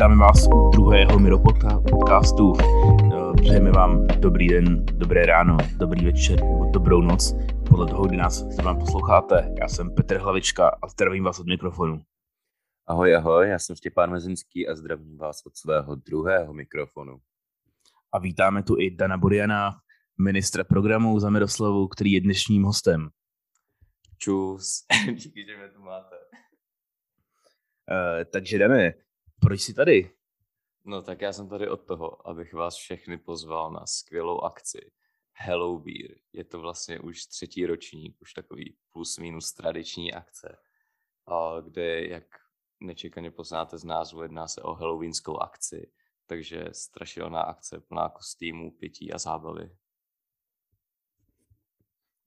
Vítáme vás u druhého Miro podcastu. Eh, přejeme vám dobrý den, dobré ráno, dobrý večer nebo dobrou noc, podle toho, kdy nás zrovna posloucháte. Já jsem Petr Hlavička a zdravím vás od mikrofonu. Ahoj, ahoj, já jsem Štěpán Mezinský a zdravím vás od svého druhého mikrofonu. A vítáme tu i Dana Boriana, ministra programu za Miroslavu, který je dnešním hostem. Čus, díky, že mě tu máte. Uh, takže Dane, proč jsi tady? No tak já jsem tady od toho, abych vás všechny pozval na skvělou akci Hello Beer. Je to vlastně už třetí ročník, už takový plus minus tradiční akce, kde, jak nečekaně poznáte z názvu, jedná se o halloweenskou akci, takže strašidelná akce plná kostýmů, pití a zábavy.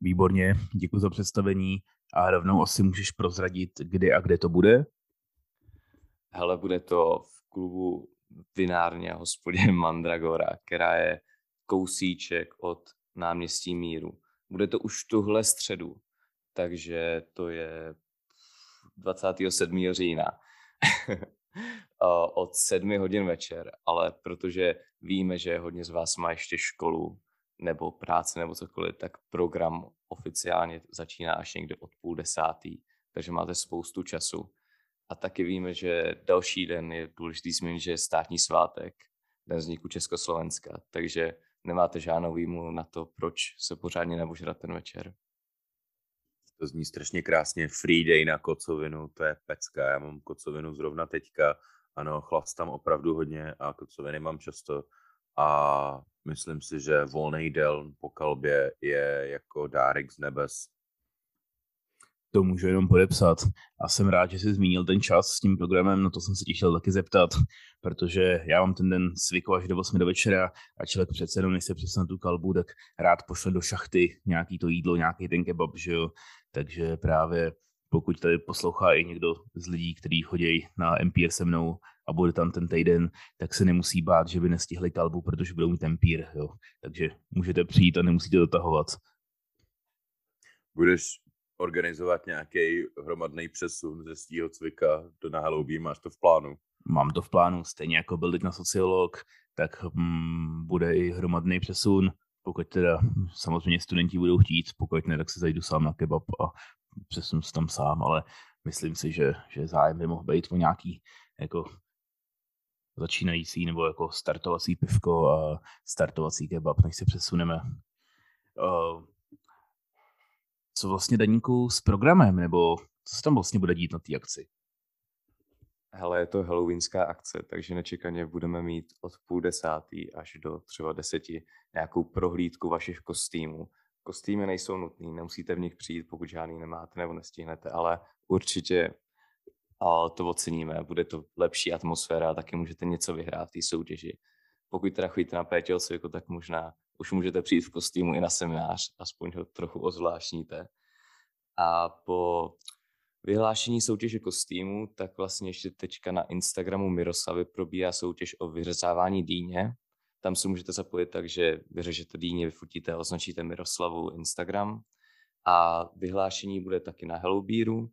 Výborně, děkuji za představení a rovnou asi můžeš prozradit, kdy a kde to bude? Hele, bude to v klubu vinárně a hospodě Mandragora, která je kousíček od náměstí Míru. Bude to už tuhle středu, takže to je 27. října od 7 hodin večer, ale protože víme, že hodně z vás má ještě školu nebo práce nebo cokoliv, tak program oficiálně začíná až někde od půl desátý, takže máte spoustu času. A taky víme, že další den je důležitý zmínit, že je státní svátek, den vzniku Československa, takže nemáte žádnou výmluvu na to, proč se pořádně nebožrat ten večer. To zní strašně krásně. Free day na kocovinu, to je pecka. Já mám kocovinu zrovna teďka. Ano, chlastám opravdu hodně a kocoviny mám často. A myslím si, že volný den po kalbě je jako dárek z nebes to můžu jenom podepsat. A jsem rád, že jsi zmínil ten čas s tím programem, no to jsem se ti chtěl taky zeptat, protože já mám ten den zvyku až do 8 do večera a člověk přece jenom, než se přesne tu kalbu, tak rád pošle do šachty nějaký to jídlo, nějaký ten kebab, že jo. Takže právě pokud tady poslouchá i někdo z lidí, kteří chodí na MPR se mnou a bude tam ten týden, tak se nemusí bát, že by nestihli kalbu, protože budou mít MPR, jo. Takže můžete přijít a nemusíte dotahovat. Budeš organizovat nějaký hromadný přesun ze svého cvika do Nahaloubí? Máš to v plánu? Mám to v plánu, stejně jako byl teď na sociolog, tak mm, bude i hromadný přesun, pokud teda samozřejmě studenti budou chtít, pokud ne, tak se zajdu sám na kebab a přesunu se tam sám, ale myslím si, že, že zájem by mohl být o nějaký jako začínající nebo jako startovací pivko a startovací kebab, než se přesuneme. Uh, co vlastně Daníku s programem, nebo co se tam vlastně bude dít na té akci? Hele, je to halloweenská akce, takže nečekaně budeme mít od půl desátý až do třeba deseti nějakou prohlídku vašich kostýmů. Kostýmy nejsou nutný, nemusíte v nich přijít, pokud žádný nemáte nebo nestihnete, ale určitě ale to oceníme, bude to lepší atmosféra a taky můžete něco vyhrát v té soutěži. Pokud teda chodíte na pétěl cviku, tak možná už můžete přijít v kostýmu i na seminář, aspoň ho trochu ozvláštníte. A po vyhlášení soutěže kostýmu, tak vlastně ještě teďka na Instagramu Miroslavy probíhá soutěž o vyřezávání dýně. Tam se můžete zapojit tak, že vyřežete dýně, vyfotíte označíte Miroslavu Instagram. A vyhlášení bude taky na Hellobíru.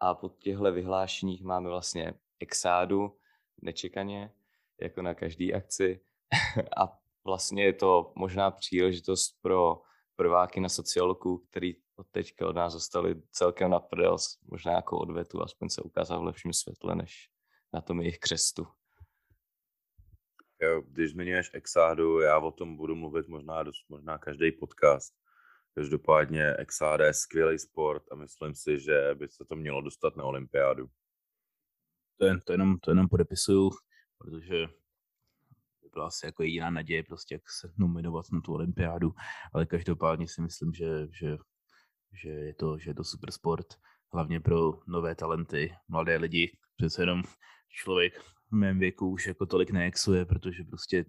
A po těchto vyhlášeních máme vlastně exádu, nečekaně, jako na každý akci. a vlastně je to možná příležitost pro prváky na sociolku, který od teďka od nás zostali celkem na prdel, možná jako odvetu, aspoň se ukázal v lepším světle, než na tom jejich křestu. Jo, když zmiňuješ Exádu, já o tom budu mluvit možná, možná každý podcast. Každopádně Exáda je skvělý sport a myslím si, že by se to mělo dostat na olympiádu. To, je, to, jenom, to jenom podepisuju, protože byla asi jako jediná naděje, prostě jak se nominovat na tu olympiádu, ale každopádně si myslím, že, že, že, je, to, že je to super sport, hlavně pro nové talenty, mladé lidi, přece jenom člověk v mém věku už jako tolik neexuje, protože prostě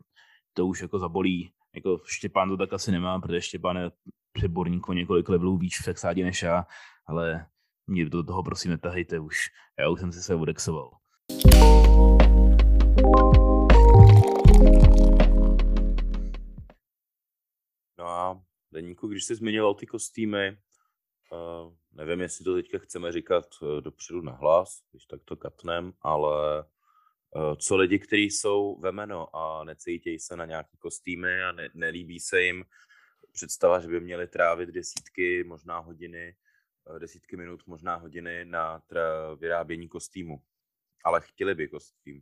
to už jako zabolí. Jako Štěpán to tak asi nemá, protože Štěpán je přeborník o několik levelů víc v sexádě než já, ale mě do toho prosím netahejte už. Já už jsem si se odexoval. No Deníku, když jsi zmiňoval ty kostýmy, uh, nevím, jestli to teďka chceme říkat uh, dopředu na hlas, když tak to katnem, ale Uh, co lidi, kteří jsou ve jméno a necítějí se na nějaké kostýmy a ne, nelíbí se jim představa, že by měli trávit desítky, možná hodiny, desítky minut, možná hodiny na tra- vyrábění kostýmu. Ale chtěli by kostým.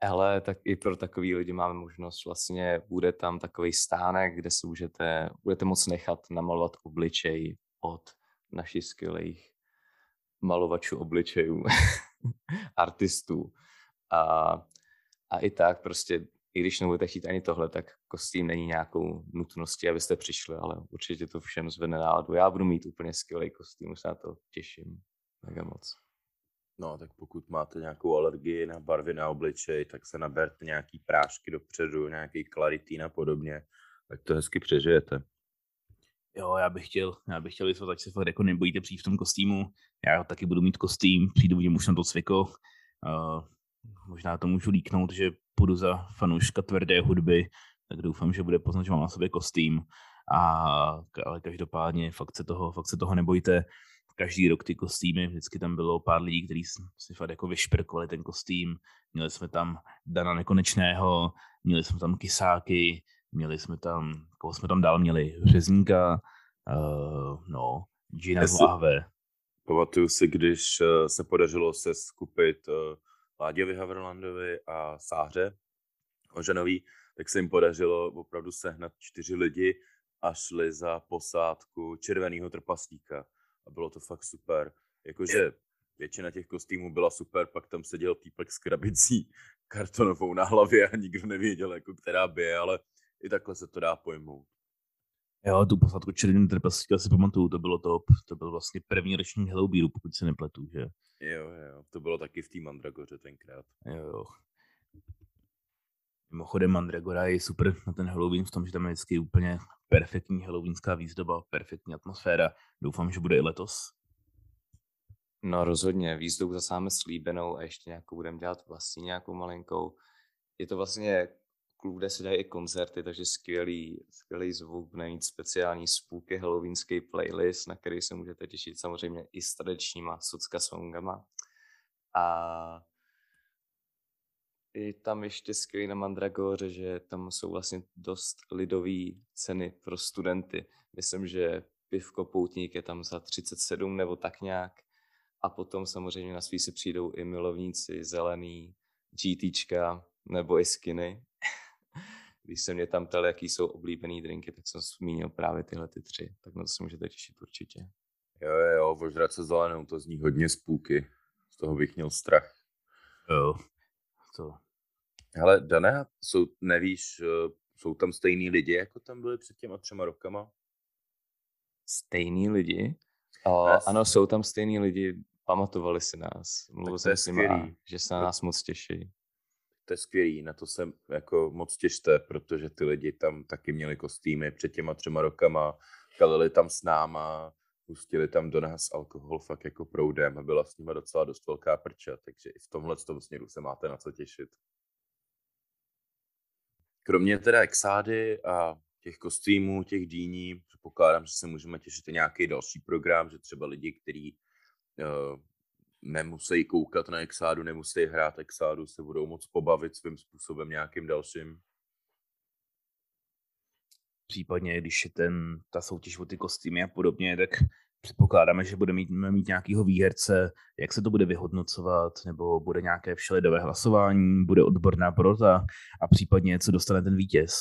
Ale tak i pro takový lidi máme možnost, vlastně bude tam takový stánek, kde si můžete, budete moc nechat namalovat obličej od našich skvělých malovačů obličejů, artistů. A, a i tak prostě, i když nebudete chtít ani tohle, tak kostým není nějakou nutností, abyste přišli, ale určitě to všem zvedne náladu. Já budu mít úplně skvělý kostým, už se na to těším mega moc. No, tak pokud máte nějakou alergii na barvy na obličej, tak se naberte nějaký prášky dopředu, nějaký klaritín a podobně, tak to hezky přežijete. Jo, já bych chtěl, já bych chtěl vysvětlit, ať se fakt jako nebojíte přijít v tom kostýmu. Já taky budu mít kostým, přijdu, vidím už na to cviko. Uh, možná to můžu líknout, že půjdu za fanouška tvrdé hudby, tak doufám, že bude poznat, že mám na sobě kostým. A, ale každopádně fakt se toho, fakt se toho nebojte každý rok ty kostýmy, vždycky tam bylo pár lidí, kteří si fakt jako vyšperkovali ten kostým. Měli jsme tam Dana Nekonečného, měli jsme tam Kysáky, měli jsme tam, koho jsme tam dál měli, Řezníka, uh, no, Gina Láhve. Pamatuju si, když uh, se podařilo se skupit uh, Láďovi Haverlandovi a Sáře Ožanový, tak se jim podařilo opravdu sehnat čtyři lidi a šli za posádku červeného trpaslíka a bylo to fakt super. Jakože většina těch kostýmů byla super, pak tam seděl týpek s krabicí kartonovou na hlavě a nikdo nevěděl, jako která by je, ale i takhle se to dá pojmout. Jo, tu posádku červený trpaslíka si pamatuju, to bylo top. To byl vlastně první ročník Hellowbeeru, pokud se nepletu, že? Jo, jo, to bylo taky v té Mandragoře tenkrát. Jo, jo. Mimochodem Mandragora je super na ten Halloween v tom, že tam je vždycky úplně perfektní halloweenská výzdoba, perfektní atmosféra. Doufám, že bude i letos. No rozhodně, výzdobu zase máme slíbenou a ještě nějakou budeme dělat vlastní nějakou malinkou. Je to vlastně klub, kde se dají i koncerty, takže skvělý, skvělý zvuk, bude mít speciální spooky halloweenský playlist, na který se můžete těšit samozřejmě i s tradičníma socka songama. A je tam ještě skvělý na Mandragoře, že tam jsou vlastně dost lidové ceny pro studenty. Myslím, že pivko poutník je tam za 37 nebo tak nějak. A potom samozřejmě na svý si přijdou i milovníci zelený, GTčka nebo i skiny. Když se mě tam ptal, jaký jsou oblíbený drinky, tak jsem zmínil právě tyhle ty tři. Tak na to se můžete těšit určitě. Jo, jo, ožrat se zelenou, to zní hodně spůky. Z toho bych měl strach. Jo, to Hele, Dané, jsou, nevíš, eh, jsou tam stejný lidi, jako tam byli před těma třema rokama? Stejný lidi? O. Ano, jsou tam stejný lidi, pamatovali si nás. Mluvil jsem s nimi, že se na nás moc těší. To je skvělý, na to se jako moc těšte, protože ty lidi tam taky měli kostýmy před těma třema rokama, kalili tam s náma, pustili tam do nás alkohol fakt jako proudem a byla s nimi docela dost velká prča, takže i v tomhle tom směru se máte na co těšit. Kromě teda exády a těch kostýmů, těch dýní, předpokládám, že se můžeme těšit i nějaký další program, že třeba lidi, kteří uh, nemusí koukat na exádu, nemusí hrát exádu, se budou moc pobavit svým způsobem nějakým dalším. Případně, když je ten, ta soutěž o ty kostýmy a podobně, tak Předpokládáme, že budeme mít, mít nějakého výherce, jak se to bude vyhodnocovat, nebo bude nějaké všelidové hlasování, bude odborná porota? A případně co dostane ten vítěz.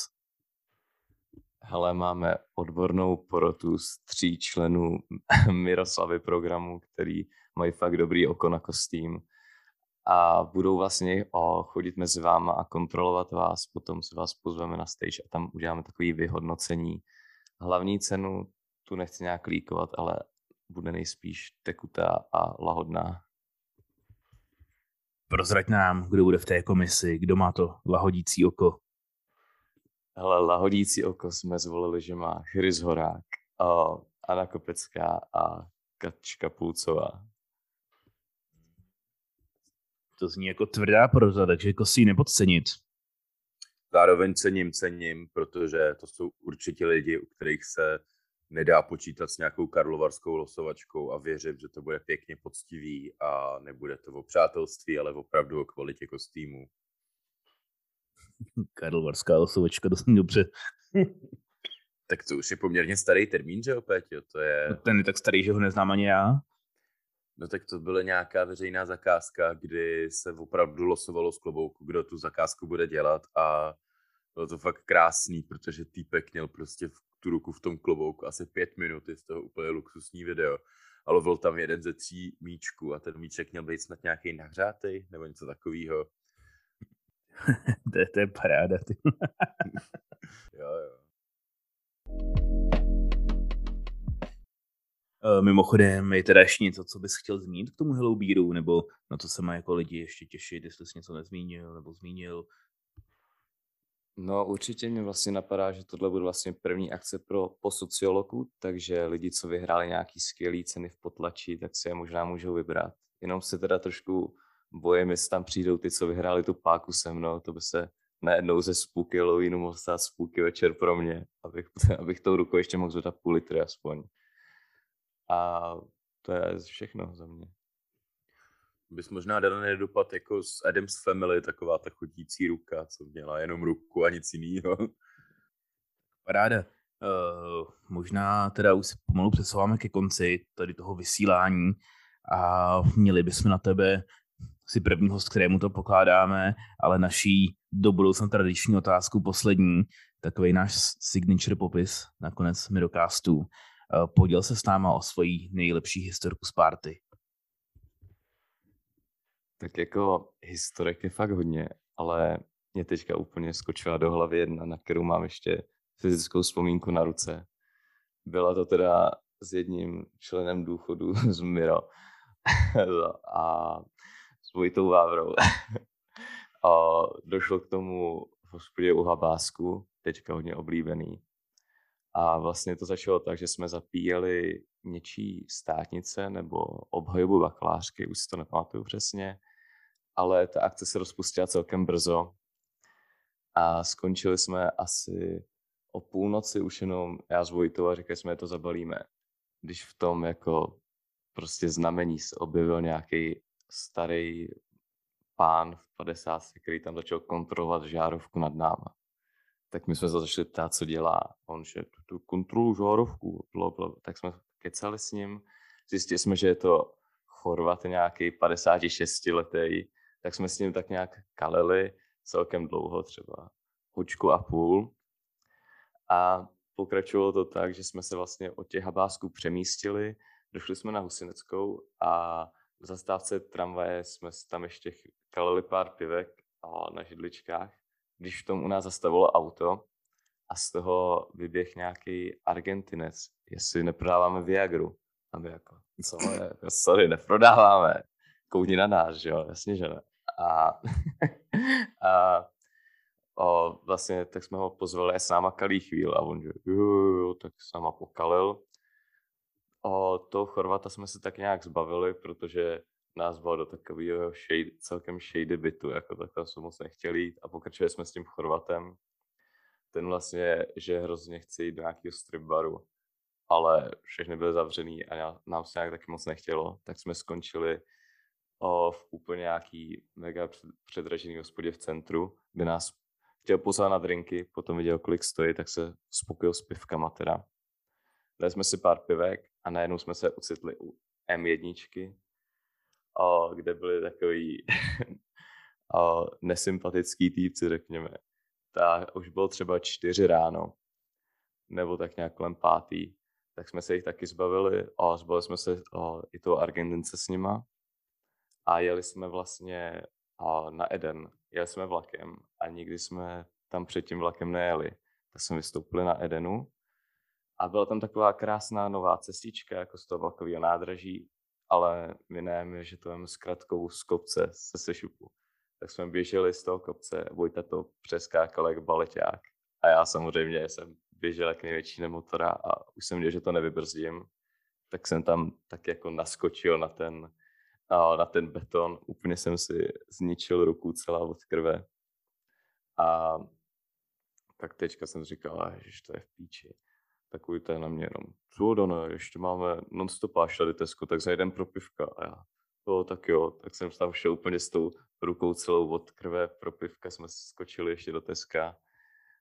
Hele, máme odbornou porotu z tří členů Miroslavy programu, který mají fakt dobrý oko na kostým a budou vlastně chodit mezi váma a kontrolovat vás, potom se vás pozveme na stage a tam uděláme takové vyhodnocení. Hlavní cenu tu nechci nějak líkovat, ale bude nejspíš tekutá a lahodná. Prozrať nám, kdo bude v té komisi, kdo má to lahodící oko. Hele, lahodící oko jsme zvolili, že má Chris Horák, Anna Kopecká a Kačka Půlcová. To zní jako tvrdá proza, takže jako si ji nepodcenit. Zároveň cením, cením, protože to jsou určitě lidi, u kterých se nedá počítat s nějakou karlovarskou losovačkou a věřím, že to bude pěkně poctivý a nebude to o přátelství, ale opravdu o kvalitě kostýmu. Karlovarská losovačka, to zní dobře. tak to už je poměrně starý termín, že opět, jo? To je... No ten je tak starý, že ho neznám ani já. No tak to byla nějaká veřejná zakázka, kdy se opravdu losovalo z klobouku, kdo tu zakázku bude dělat a bylo to fakt krásný, protože týpek měl prostě v tu ruku v tom klobouku asi pět minut, je z toho úplně luxusní video. A lovil tam jeden ze tří míčků a ten míček měl být snad nějaký nahřátý nebo něco takového. to, je, to je paráda. Jo, jo. Uh, mimochodem, je teda ještě něco, co bys chtěl zmínit k tomu Hello Beeru, nebo na to se má jako lidi ještě těšit, jestli jsi něco nezmínil, nebo zmínil. No určitě mě vlastně napadá, že tohle bude vlastně první akce pro po sociologu, takže lidi, co vyhráli nějaký skvělý ceny v potlači, tak si je možná můžou vybrat. Jenom se teda trošku bojím, jestli tam přijdou ty, co vyhráli tu páku se mnou, to by se najednou ze spůky Halloweenu mohl stát spůky večer pro mě, abych, abych tou rukou ještě mohl zvedat půl litry aspoň. A to je všechno za mě. Bys možná dal nedopad jako z Adams Family, taková ta chodící ruka, co měla jenom ruku a nic jiného. Paráda. Uh, možná teda už se pomalu přesouváme ke konci tady toho vysílání a měli bychom na tebe si první host, kterému to pokládáme, ale naší do budoucna tradiční otázku poslední, takový náš signature popis nakonec Mirocastu. Eh, poděl se s náma o svoji nejlepší historku z party. Tak jako historek je fakt hodně, ale mě teďka úplně skočila do hlavy jedna, na kterou mám ještě fyzickou vzpomínku na ruce. Byla to teda s jedním členem důchodu z Miro a s Vojtou Vávrou. a došlo k tomu v hospodě u Habásku, teďka hodně oblíbený. A vlastně to začalo tak, že jsme zapíjeli něčí státnice nebo obhajobu bakalářky, už si to nepamatuju přesně, ale ta akce se rozpustila celkem brzo a skončili jsme asi o půlnoci už jenom já s Vojtou a řekli jsme, že to zabalíme. Když v tom jako prostě znamení se objevil nějaký starý pán v 50, který tam začal kontrolovat žárovku nad náma tak my jsme se začali ptát, co dělá. On, že tu kontrolu žárovku, bla, tak jsme kecali s ním, zjistili jsme, že je to Chorvat nějaký 56 letý, tak jsme s ním tak nějak kalili celkem dlouho, třeba hočku a půl. A pokračovalo to tak, že jsme se vlastně od těch habásků přemístili, došli jsme na Husineckou a v zastávce tramvaje jsme tam ještě kalili pár pivek a na židličkách když v tom u nás zastavilo auto a z toho vyběh nějaký Argentinec, jestli neprodáváme Viagru. A my jako, co je, sorry, neprodáváme. Koudni na nás, že jo, jasně, že ne. A, a o, vlastně tak jsme ho pozvali s náma kalý chvíl a on, že jo, jo, tak s náma pokalil. O toho Chorvata jsme se tak nějak zbavili, protože nás bylo do takového shade, celkem shady bytu, jako takhle jsme moc nechtěli jít a pokračovali jsme s tím Chorvatem. Ten vlastně, že hrozně chci jít do nějakého strip baru, ale všechny byly zavřený a nám se nějak taky moc nechtělo, tak jsme skončili o, v úplně nějaký mega předražený hospodě v centru, kde nás chtěl pozvat na drinky, potom viděl, kolik stojí, tak se spokojil s pivkama teda. Dali jsme si pár pivek a najednou jsme se ocitli u M1, a kde byli takový a nesympatický týpci, řekněme. Tak už bylo třeba čtyři ráno, nebo tak nějak kolem pátý, tak jsme se jich taky zbavili a zbavili jsme se a, i toho Argentince s nima a jeli jsme vlastně a, na Eden. Jeli jsme vlakem a nikdy jsme tam před tím vlakem nejeli. Tak jsme vystoupili na Edenu a byla tam taková krásná nová cestička jako z toho vlakového nádraží ale my nevíme, že to je zkratkou z kopce se sešupu. Tak jsme běželi z toho kopce, Vojta to přeskákal jak baleťák. A já samozřejmě jsem běžel jak největší nemotora a už jsem viděl, že to nevybrzdím. Tak jsem tam tak jako naskočil na ten, na ten beton. Úplně jsem si zničil ruku celá od krve. A tak teďka jsem říkal, že to je v píči. Takový ten na mě jenom, co Dane, ještě máme non-stopáž tady Tesco, tak zajdem pro pivka. A já, jo, tak jo, tak jsem tam šel úplně s tou rukou celou od krve pro pivka, jsme skočili ještě do Teska.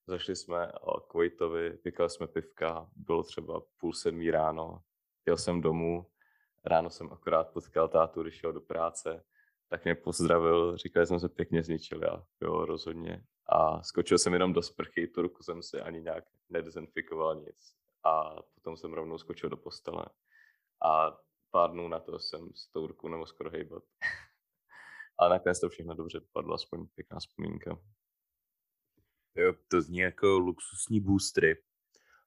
Zašli jsme k Vojtovi, vykali jsme pivka, bylo třeba půl sedmí ráno, jel jsem domů, ráno jsem akorát potkal tátu, když šel do práce, tak mě pozdravil, říkal, že jsem se pěkně zničil, já, jo, rozhodně. A skočil jsem jenom do sprchy, tu ruku jsem si ani nějak nedezinfikoval nic. A potom jsem rovnou skočil do postele. A pár dnů na to jsem s tou rukou nemohl skoro hejbat. A nakonec to všechno dobře dopadlo, aspoň pěkná vzpomínka. Jo, to zní jako luxusní boostry.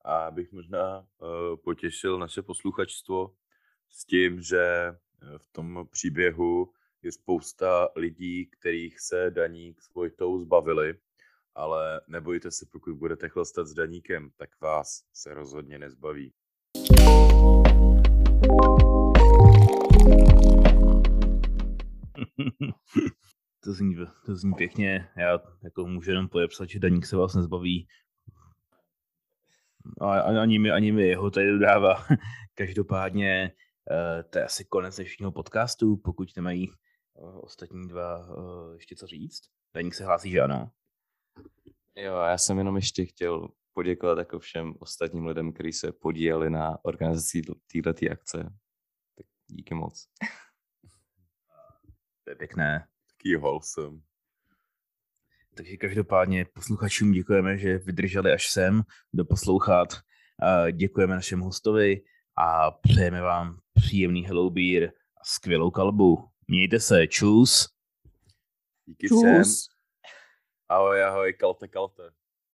A bych možná uh, potěšil naše posluchačstvo s tím, že eh, v tom příběhu je spousta lidí, kterých se daník Vojtou zbavili, ale nebojte se, pokud budete chlastat s daníkem, tak vás se rozhodně nezbaví. to, zní, to zní pěkně. Já jako můžu jenom podepsat, že daník se vás nezbaví. A ani mi, ani mi jeho tady dodává. Každopádně uh, to je asi konec dnešního podcastu, pokud nemají ostatní dva uh, ještě co říct. Daník se hlásí, že ano. Jo, já jsem jenom ještě chtěl poděkovat jako všem ostatním lidem, kteří se podíleli na organizaci této akce. Tak díky moc. To je pěkné. Taký wholesome. Takže každopádně posluchačům děkujeme, že vydrželi až sem doposlouchat. Děkujeme našemu hostovi a přejeme vám příjemný Hello Beer a skvělou kalbu. Mějte se, čus. Díky čus. všem. Ahoj, ahoj, kalte, kalte.